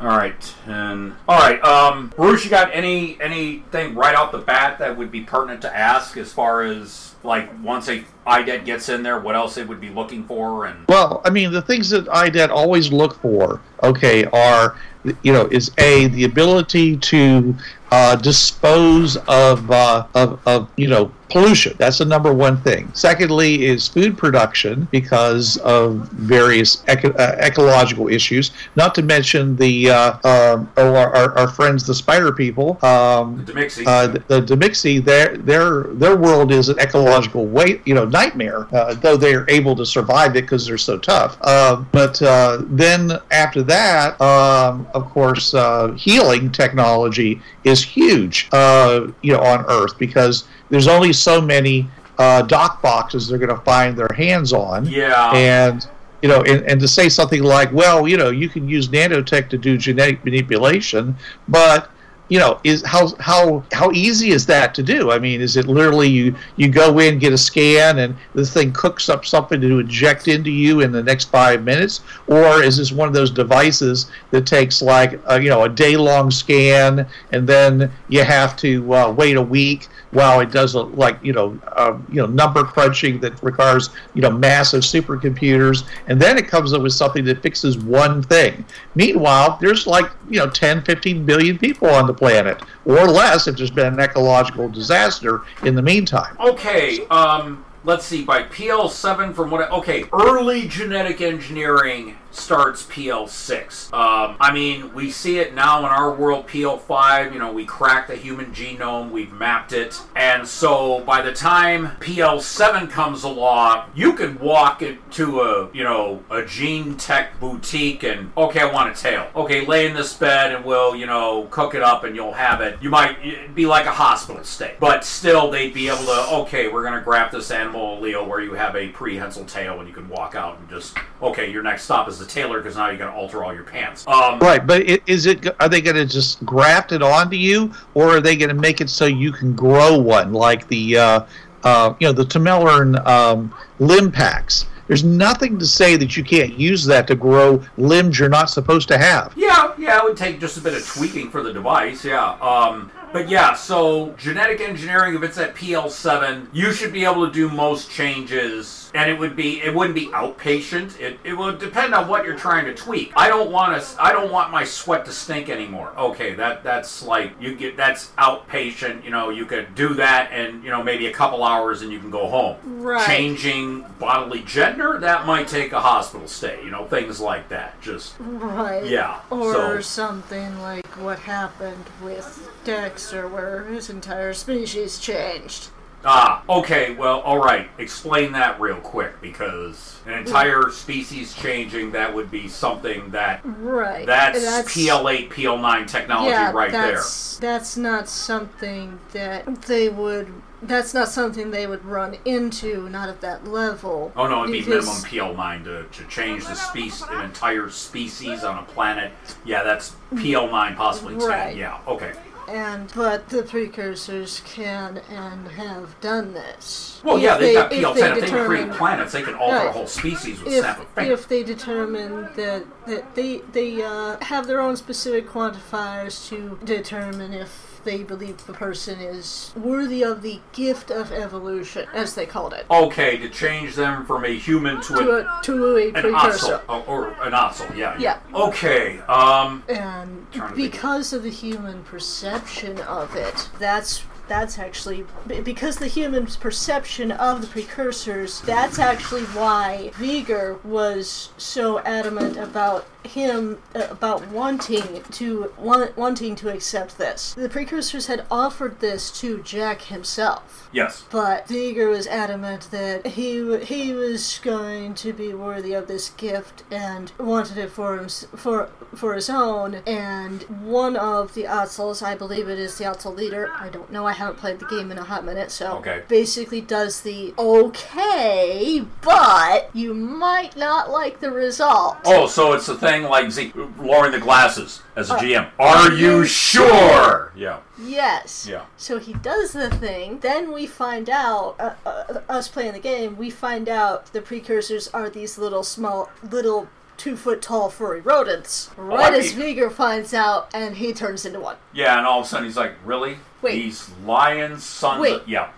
All right, and all right, um, Bruce, you got any anything right off the bat that would be pertinent to ask as far as like once a IDET gets in there, what else they would be looking for, and Well, I mean, the things that IDET always look for, okay, are, you know, is A, the ability to uh, dispose of, uh, of, of, you know, pollution. That's the number one thing. Secondly, is food production because of various eco- uh, ecological issues, not to mention the, uh, um, oh, our, our, friends, the spider people. Um, the Demixie? uh, the, the Demixi, their their their world is an ecological way, you know, nightmare. Uh, though they are able to survive it because they're so tough. Uh, but uh, then after that, um, of course, uh, healing technology is huge, uh, you know, on Earth because there's only so many uh, dock boxes they're going to find their hands on yeah. and you know and, and to say something like well you know you can use nanotech to do genetic manipulation but you know is how how how easy is that to do? I mean is it literally you you go in get a scan and this thing cooks up something to inject into you in the next five minutes? Or is this one of those devices that takes like a, you know a day long scan and then you have to uh, wait a week while it does a, like you know uh, you know number crunching that requires you know massive supercomputers and then it comes up with something that fixes one thing. Meanwhile there's like you know 10 15 billion people on the planet or less if there's been an ecological disaster in the meantime Okay, um, let's see. By PL7, from what I, okay, early genetic engineering starts PL6. Um, I mean, we see it now in our world. PL5, you know, we cracked the human genome, we've mapped it, and so by the time PL7 comes along, you could walk into a, you know, a gene tech boutique and okay, I want a tail. Okay, lay in this bed and we'll, you know, cook it up and you'll have it. You might be like a hospital stay, but still they'd be able to. Okay, we're gonna graft this animal allele where you have a prehensile tail and you can walk out and just okay, your next stop is the tailor because now you got to alter all your pants. Um, right but is it are they going to just graft it onto you or are they going to make it so you can grow one like the uh, uh, you know the Tamelern um, limb packs there's nothing to say that you can't use that to grow limbs you're not supposed to have Yeah, yeah, it would take just a bit of tweaking for the device. Yeah. Um, But yeah, so genetic engineering, if it's at PL7, you should be able to do most changes, and it would be it wouldn't be outpatient. It, it would depend on what you're trying to tweak. I don't want to. I don't want my sweat to stink anymore. Okay, that that's like you get that's outpatient. You know, you could do that, and you know maybe a couple hours, and you can go home. Right. Changing bodily gender that might take a hospital stay. You know, things like that. Just Right. Yeah, Or so- something like what happened with Daxter, where his entire species changed. Ah, okay, well, all right. Explain that real quick because an entire species changing that would be something that Right. that's, And PL8, PL9 technology yeah, right there. that's, That's not something that they would. That's not something they would run into. Not at that level. Oh no, it'd be minimum PL9 to, to change the species, an entire species on a planet. Yeah, that's PL9, possibly 10. Right. Yeah, okay. And but the precursors can and have done this. Well, If yeah, they've got PL10. If they, can determine- create planets, they can alter a whole species with if, snap of if they determine that that they they uh, have their own specific quantifiers to determine if they believe the person is worthy of the gift of evolution, as they called it, Okay, to change them from a human to, to a, a to a an precursor. Ottsel. Oh, or an Ottsel, yeah. Yeah. Okay, um, and Trying to think. because of the human perception of it that's that's actually because the human's perception of the precursors that's actually why Veger was so adamant about him uh, about wanting to want, wanting to accept this the precursors had offered this to Jak himself yes. but Veger was adamant that he he was going to be worthy of this gift and wanted it for him for for his own. And one of the Ottsels, I believe it is the Ottsel leader. I don't know. I haven't played the game in a hot minute, so Okay. basically does the okay, but you might not like the result. Oh, so it's a thing like Z- lowering the glasses as a Uh, GM. Are you sure? Yeah. Yes. Yeah. So he does the thing. Then we find out, uh, uh, us playing the game, we find out the precursors are these little small, little two foot tall furry rodents. Right I as Veger finds out, and he turns into one. Yeah, and all of a sudden he's like, really? Wait. These lions, sons Wait. of. Yeah.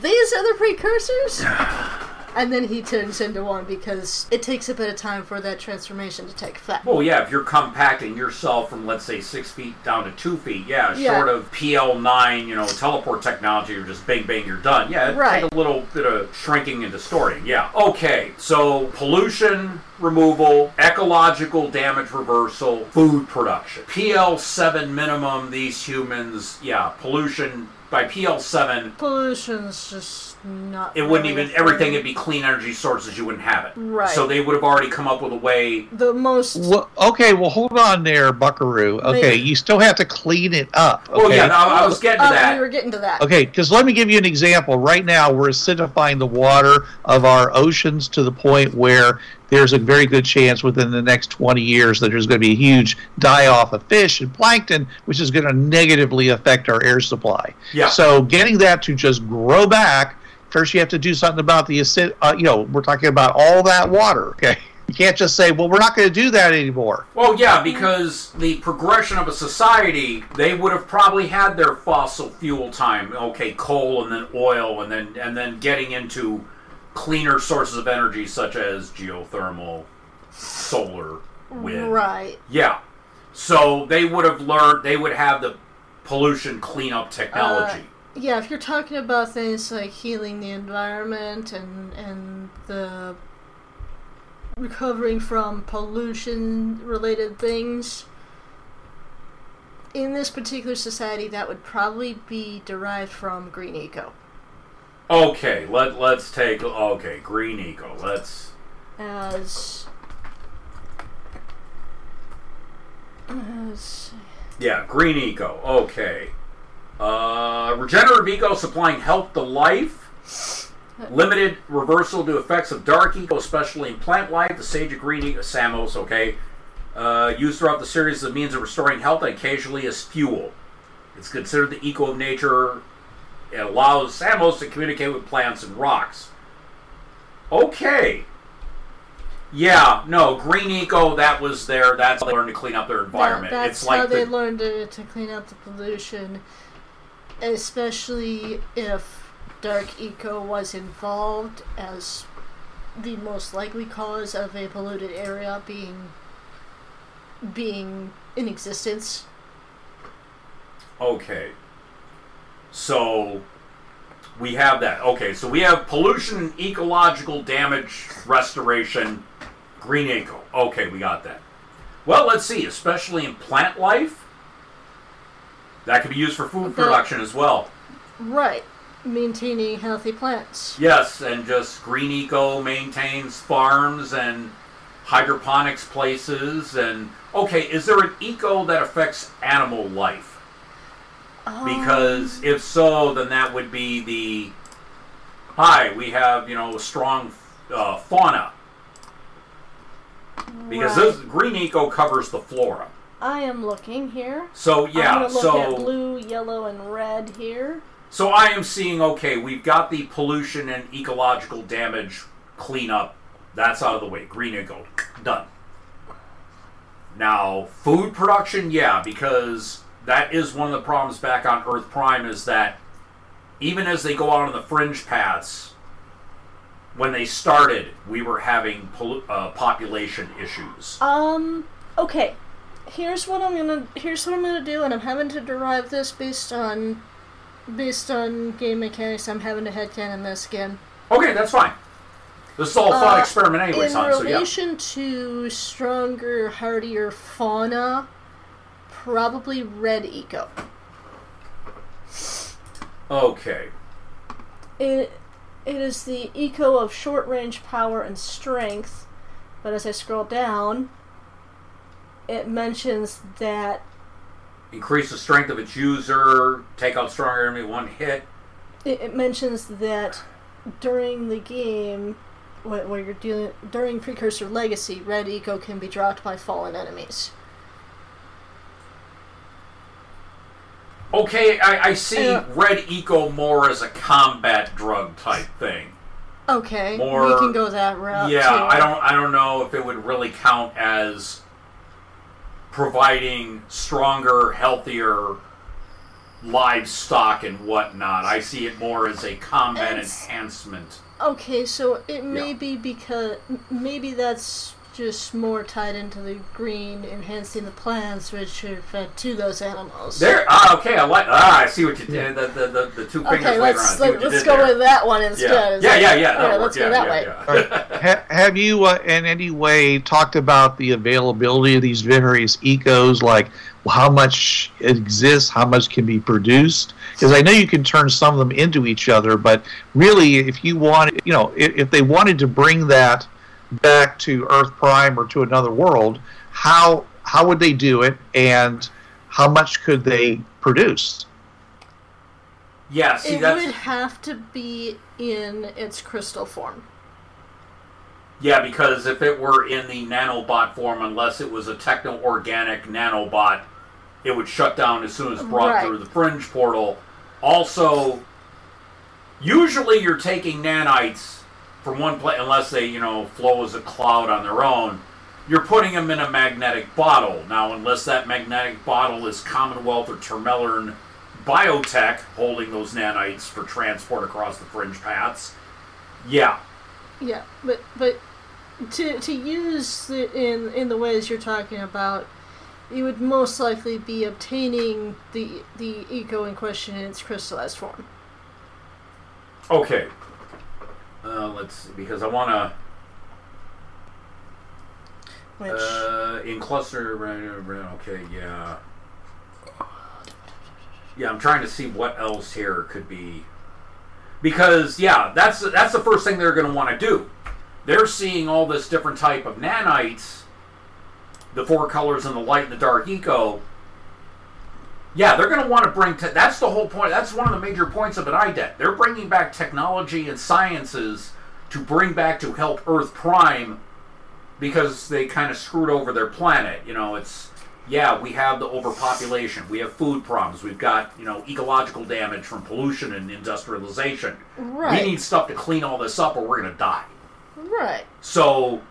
These are the precursors? and then he turns into one because it takes a bit of time for that transformation to take effect. Well, yeah, if you're compacting yourself from, let's say, six feet down to two feet, yeah, Yeah. short of PL9, you know, teleport technology, you're just bang, bang, you're done. Yeah, it Right. take a little bit of shrinking and distorting. Yeah. Okay, so pollution removal, ecological damage reversal, food production. PL7 minimum, these humans, yeah, pollution. By PL7, Pollution's just not. it wouldn't even, a everything thing. would be clean energy sources, you wouldn't have it. Right. So they would have already come up with a way The most. Well, okay, well, hold on there, Buckaroo. Okay, Maybe. you still have to clean it up. Okay? Oh yeah, no, I was getting to uh, that. We were getting to that. Okay, because let me give you an example. Right now, we're acidifying the water of our oceans to the point where there's a very good chance within the next 20 years that there's going to be a huge die off of fish and plankton, which is going to negatively affect our air supply. Yeah. So, getting that to just grow back, first you have to do something about the acid. Uh, you know, we're talking about all that water. Okay. You can't just say, well, we're not going to do that anymore. Well, yeah, because the progression of a society, they would have probably had their fossil fuel time. Okay, coal and then oil, and then and then getting into cleaner sources of energy such as geothermal, solar, wind. Right. Yeah. So they would have learned. They would have the pollution cleanup technology. Yeah, if you're talking about things like healing the environment and and the recovering from pollution related things in this particular society that would probably be derived from green eco okay, let let's take. Okay, green eco. Let's. as as Yeah, green eco. Okay. Uh, regenerative eco supplying health to life. Limited reversal to effects of dark eco, especially in plant life. The sage of green eco, Samos. Okay. Uh, used throughout the series as a means of restoring health and occasionally as fuel. It's considered the eco of nature. It allows Samos to communicate with plants and rocks. Okay. Yeah, no, green eco. That was their. That's how they learned to clean up their environment. That, that's it's like how they learned to, to clean up the pollution. Especially if Dark Eco was involved as the most likely cause of a polluted area being being in existence. Okay. So we have that. Okay, so we have pollution ecological damage restoration, green eco. Okay, we got that. Well, let's see, especially in plant life, that could be used for food production as well. Right. Maintaining healthy plants. Yes, and just green eco maintains farms and hydroponics places and okay, is there an eco that affects animal life? Because if so, then that would be the hi. We have you know a strong uh, fauna because Right. this green eco covers the flora. I am looking here. So yeah, look so at blue, yellow, and red here. so I am seeing okay. We've got the pollution and ecological damage cleanup. That's out of the way. Green eco done. Now food production, yeah, because that is one of the problems back on Earth Prime is that even as they go out on the fringe paths, when they started, we were having pollu- uh, population issues. Um. Okay. Here's what I'm gonna. Here's what I'm gonna do, and I'm having to derive this based on, based on game mechanics. I'm having to headcanon this again. Okay, that's fine. This is all a thought Uh, experiment anyway, In son. So yeah. relation to stronger, hardier fauna, probably red eco. Okay. It it is the eco of short range power and strength, but as I scroll down, it mentions that increase the strength of its user, take out stronger enemy one hit. it, it mentions that during the game, wh- where you're dealing during Precursor Legacy, red eco can be dropped by fallen enemies. Okay, I, I see Uh, red eco more as a combat drug type thing. Okay, More- we can go that route. yeah, too. I don't I don't know if it would really count as providing stronger, healthier livestock and whatnot. I see it more as a combat It's- enhancement. Okay, so it may Yeah. be because maybe that's just more tied into the green enhancing the plants which are fed to those animals. There ah okay, I like ah I see what you did. The, the, the, the two fingers okay, later let's on. Let, let's go there. with that one instead. Yeah, Is yeah, yeah, yeah. right, let's yeah, go that yeah, way. yeah. Ha- have you uh, in any way talked about the availability of these various ecos like how much exists how much can be produced because i know you can turn some of them into each other but really if you want you know if, if they wanted to bring that back to earth prime or to another world how how would they do it and how much could they produce Yeah, it that's would have to be in its crystal form. Yeah, because if it were in the nanobot form, unless it was a techno organic nanobot, it would shut down as soon as brought Right. through the fringe portal. Also, usually you're taking nanites from one place, unless they, you know, flow as a cloud on their own. You're putting them in a magnetic bottle. Now, unless that magnetic bottle is Commonwealth or Termelern biotech holding those nanites for transport across the fringe paths, yeah, Yeah, but but to to use the, in in the ways you're talking about, you would most likely be obtaining the the eco in question in its crystallized form. Okay. Uh, let's see, because I want to Which uh, in cluster. Okay, yeah. Yeah, I'm trying to see what else here could be. Because yeah, that's that's the first thing they're going to want to do. They're seeing all this different type of nanites, the four colors and the light and the dark eco. Yeah, they're going to want to bring. Te- that's the whole point. That's one of the major points of an IDET. They're bringing back technology and sciences to bring back to help Earth Prime because they kind of screwed over their planet. You know, it's yeah, we have the overpopulation, we have food problems, we've got you know ecological damage from pollution and industrialization. Right. We need stuff to clean all this up, or we're gonna die. right. So,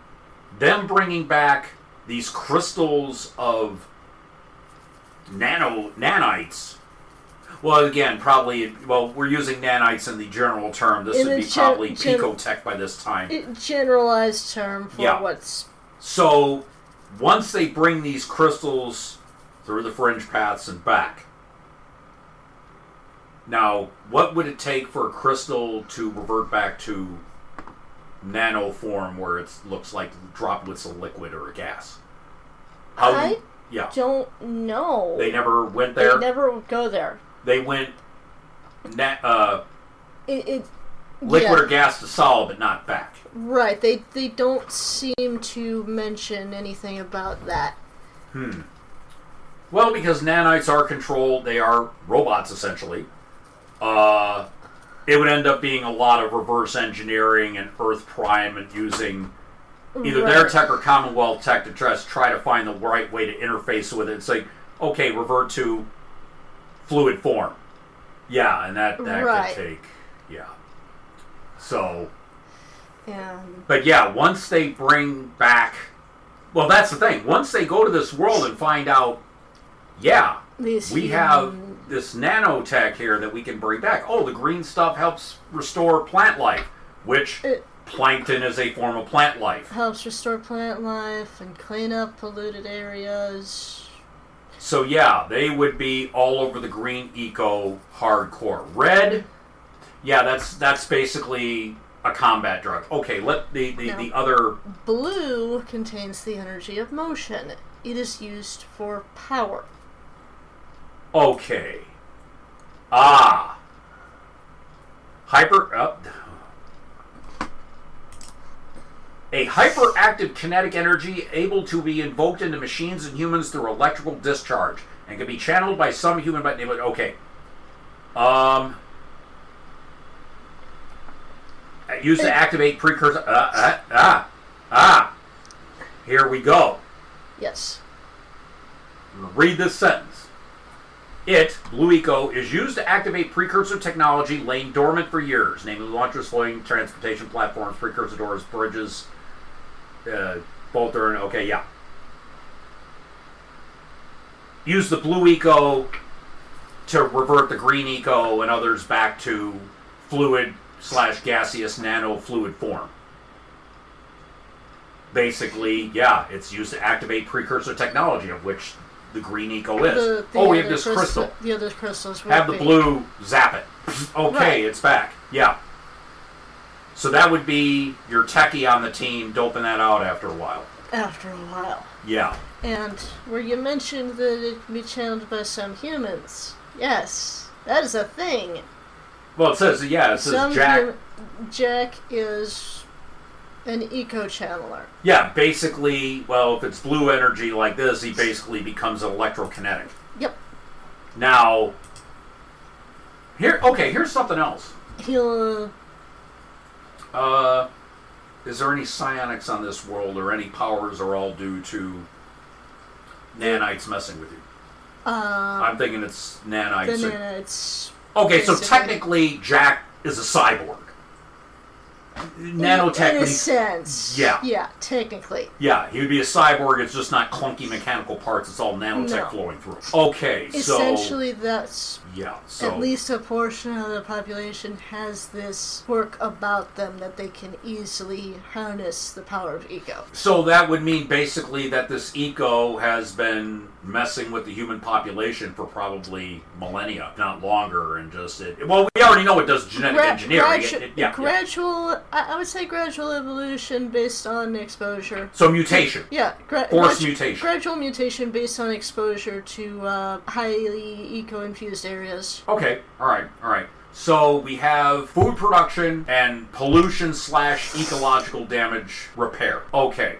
them bringing back these crystals of nano nanites. Well, again, probably. Well, we're using nanites in the general term. This In would be gen- probably gen- picotech by this time. Generalized term for Yeah. what's So once they bring these crystals through the fringe paths and back, now what would it take for a crystal to revert back to nano form where it looks like droplets of liquid or a gas? How? I yeah, don't know. they never went there. They never go there. They went na- uh, It, it liquid yeah, or gas to solid, but not back. right. They they don't seem to mention anything about that. Hmm. Well, because nanites are controlled, they are robots essentially. Uh, it would end up being a lot of reverse engineering and Earth Prime and using either their tech or Commonwealth tech to just try to find the right way to interface with it. It's like, okay, revert to fluid form. Yeah, and that that Right. could take yeah. So Yeah. but yeah, once they bring back, well, that's the thing. Once they go to this world and find out, yeah, these we human- have this nanotech here that we can bring back. Oh, the green stuff helps restore plant life, which It- plankton is a form of plant life. helps restore plant life and clean up polluted areas. So yeah, they would be all over the green eco hardcore. Red, yeah, that's that's basically a combat drug. Okay, let the the, No. the other Blue contains the energy of motion. It is used for power. Okay. Ah. Hyper. Up. A hyperactive kinetic energy able to be invoked into machines and humans through electrical discharge and can be channeled by some human. But okay. Um. Used to activate precursor. Uh, uh, ah. Ah. Here we go. Yes. Read this sentence. It, Blue Eco, is used to activate precursor technology laying dormant for years, namely launchers, floating transportation platforms, precursor doors, bridges, uh, both are in. Okay, yeah. Use the Blue Eco to revert the Green Eco and others back to fluid slash gaseous nano fluid form. Basically, yeah, it's used to activate precursor technology, of which the Green Eco is. The, the oh, we have this crystal- crystal. The other crystals. Have the blue zap it. Okay, Right. it's back. Yeah. So that would be your techie on the team doping that out after a while. after a while. Yeah. And where you mentioned that it can be channeled by some humans. Yes, that is a thing. Well, it says yeah. It says Some Jak. hum- Jak is an eco channeler. Yeah, basically. Well, if it's blue energy like this, he basically becomes electrokinetic. Yep. Now. Here, okay. Here's something else. He'll. Uh, is there any psionics on this world, or any powers are all due to nanites messing with you? Uh, I'm thinking it's nanites. the nanites. Okay, so technically, Jak is a cyborg. Nanotech. In a sense. Yeah. Yeah, technically. yeah, he would be a cyborg. It's just not clunky mechanical parts. It's all nanotech No. flowing through. Okay, so Essentially, that's yeah, so at least a portion of the population has this quirk about them that they can easily harness the power of eco. so that would mean basically that this eco has been messing with the human population for probably millennia, not longer, and just it. Well, we already know it does genetic Gra- engineering. gradu- It- it- yeah, yeah. gradual, I, I would say gradual evolution based on exposure. So mutation. Yeah, gra- Forced gradu- mutation. Gradual mutation based on exposure to uh, highly eco-infused areas. Okay, all right, all right. So we have food production and pollution slash ecological damage repair. Okay,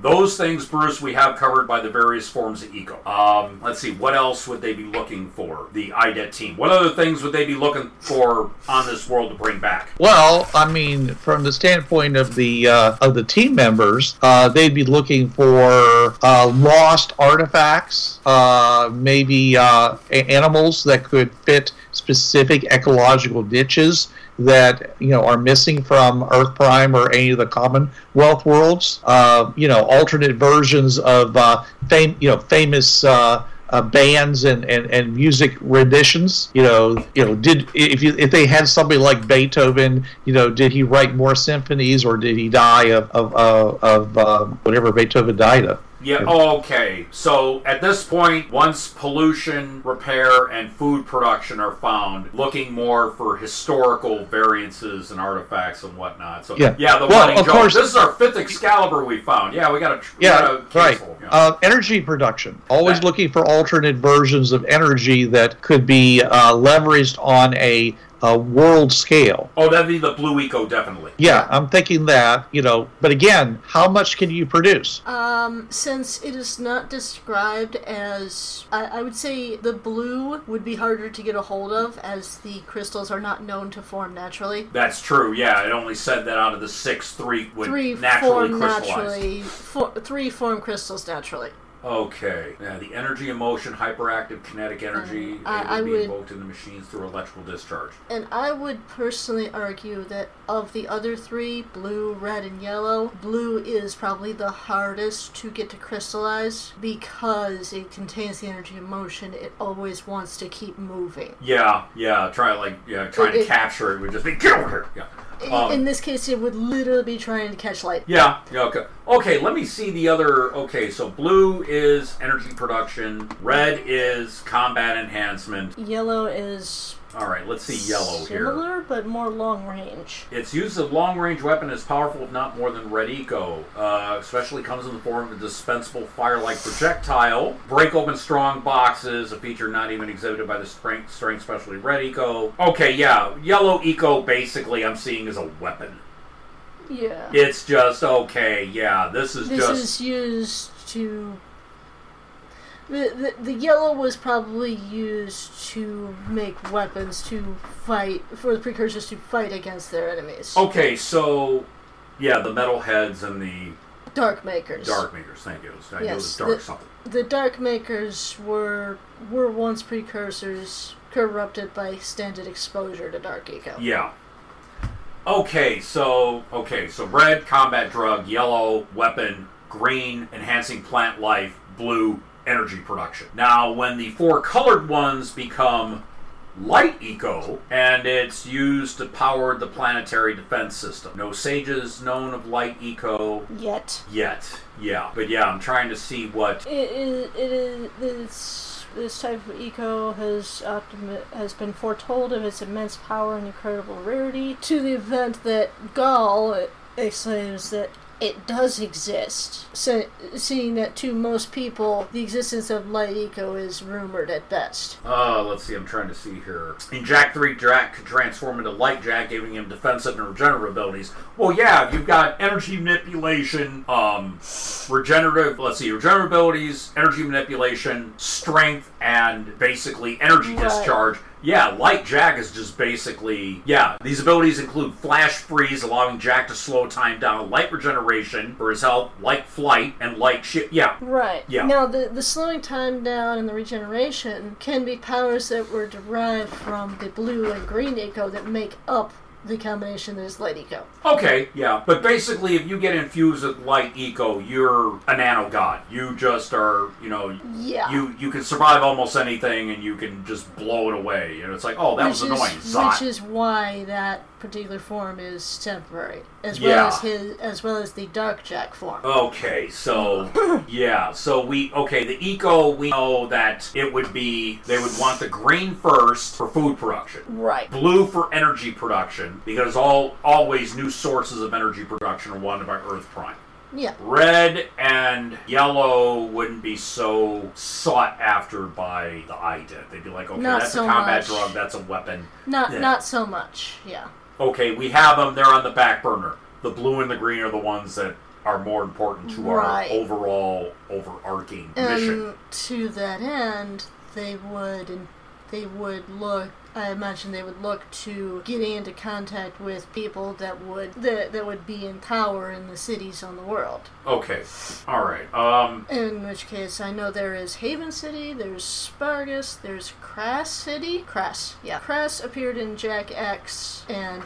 those things, Bruce, we have covered by the various forms of eco. Um, let's see, what else would they be looking for? The IDET team. What other things would they be looking for on this world to bring back? Well, I mean, from the standpoint of the uh, of the team members, uh, they'd be looking for uh, lost artifacts, uh, maybe uh, animals that could fit specific ecological niches that you know are missing from Earth Prime or any of the Commonwealth worlds. Uh, you know, alternate versions of uh, you know famous uh, uh, bands and, and, and music renditions? You know, you know, did if you if they had somebody like Beethoven, you know, did he write more symphonies or did he die of of of, um, whatever Beethoven died of? Yeah, okay. So at this point, once pollution, repair, and food production are found, looking more for historical variances and artifacts and whatnot. So Yeah. yeah, the Well, running of course- This is our fifth Excalibur we found. Yeah, we got a Yeah, right. Uh, energy production. Always That- looking for alternate versions of energy that could be uh, leveraged on a, a world scale. oh, that'd be the blue eco, definitely. Yeah, I'm thinking that, you know, but again, how much can you produce? Um, since it is not described as, I, I would say the blue would be harder to get a hold of, as the crystals are not known to form naturally. That's true. Yeah, it only said that out of the six, three would Three naturally form crystallize. naturally. Four, three form crystals naturally. Okay. Yeah, the energy, emotion, hyperactive, kinetic energy Um, I- able I to be would- invoked in the machines through electrical discharge. And I would personally argue that of the other three, blue, red, and yellow, blue is probably the hardest to get to crystallize because it contains the energy of motion. It always wants to keep moving. Yeah, yeah. Try like yeah, trying to It- it- capture it would just be get over here. Yeah. In- Um, In this case, it would literally be trying to catch light. Yeah, yeah, okay. Okay, let me see the other. Okay, so blue is energy production, red is combat enhancement. Yellow is All right, let's see yellow here. similar, but more long range. Its use of long range weapon is powerful, if not more than Red Eco. Uh, especially comes in the form of a dispensable fire like projectile. Break open strong boxes, a feature not even exhibited by the strength, strength specialty Red Eco. Okay, yeah, Yellow Eco basically I'm seeing as a weapon. Yeah. It's just, okay, yeah, this is this just. This is used to. The, the, the yellow was probably used to make weapons to fight, for the precursors to fight against their enemies. Okay, so. Yeah, the metal heads and the Dark Makers. dark makers. Thank you. I knew it was dark the- something. The Dark Makers were were once precursors corrupted by standard exposure to Dark Eco. Yeah. Okay, so okay, so red combat drug, yellow weapon, green enhancing plant life, blue energy production. Now, when the four colored ones become light eco, and it's used to power the planetary defense system. No sages known of light eco Yet. yet. Yeah, but yeah, I'm trying to see what. It is. It is. This, this type of eco has optimi- has been foretold of its immense power and incredible rarity to the event that Gol exclaims that it does exist, se- seeing that to most people the existence of light eco is rumored at best. Uh, let's see, I'm trying to see here. In Jak 3, Jak could transform into Light Jak, giving him defensive and regenerative abilities. Well, yeah, you've got energy manipulation, um, regenerative, let's see, regenerative abilities, energy manipulation, strength, and basically energy Right. discharge. Yeah, Light Jak is just basically, yeah, these abilities include Flash Freeze, allowing Jak to slow time down, Light Regeneration for his health, Light Flight, and Light Ship. Yeah, Right. Yeah. Now, the, the slowing time down and the regeneration can be powers that were derived from the blue and green eco that make up the combination is light eco. Okay, yeah. But basically, if you get infused with light eco, you're a nano god. You just are, you know, Yeah. you you can survive almost anything and you can just blow it away. And it's like, oh, that was which annoying. Is, Zot. which is why that particular form is temporary, as well as his, as well as the Dark Jak form. Okay, so yeah, so we okay, the eco we know that it would be they would want the green first for food production. Right. Blue for energy production, because all always new sources of energy production are wanted by Earth Prime. Yeah. Red and yellow wouldn't be so sought after by the IDET. They'd be like, okay, Not that's so a combat much. drug, that's a weapon. Not Yeah. not so much. Yeah. Okay, we have them, they're on the back burner. The blue and the green are the ones that are more important to Right. our overall overarching mission. And to that end, they would and they would look. I imagine they would look to getting into contact with people that would that, that would be in power in the cities on the world. Okay, alright. Um, In which case, I know there is Haven City, there's Spargus, there's Kras City. Kras, yeah. Kras appeared in Jak X, and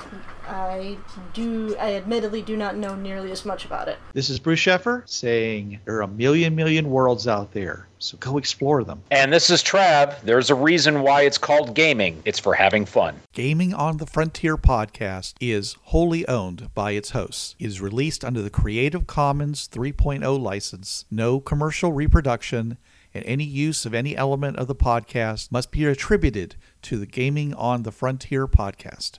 I do, I admittedly do not know nearly as much about it. This is Bruce Sheffer saying there are a million, million worlds out there. So go explore them. And this is Trav. There's a reason why it's called gaming. It's for having fun. Gaming on the Frontier podcast is wholly owned by its hosts. It is released under the Creative Commons 3.0 license. No commercial reproduction and any use of any element of the podcast must be attributed to the Gaming on the Frontier podcast.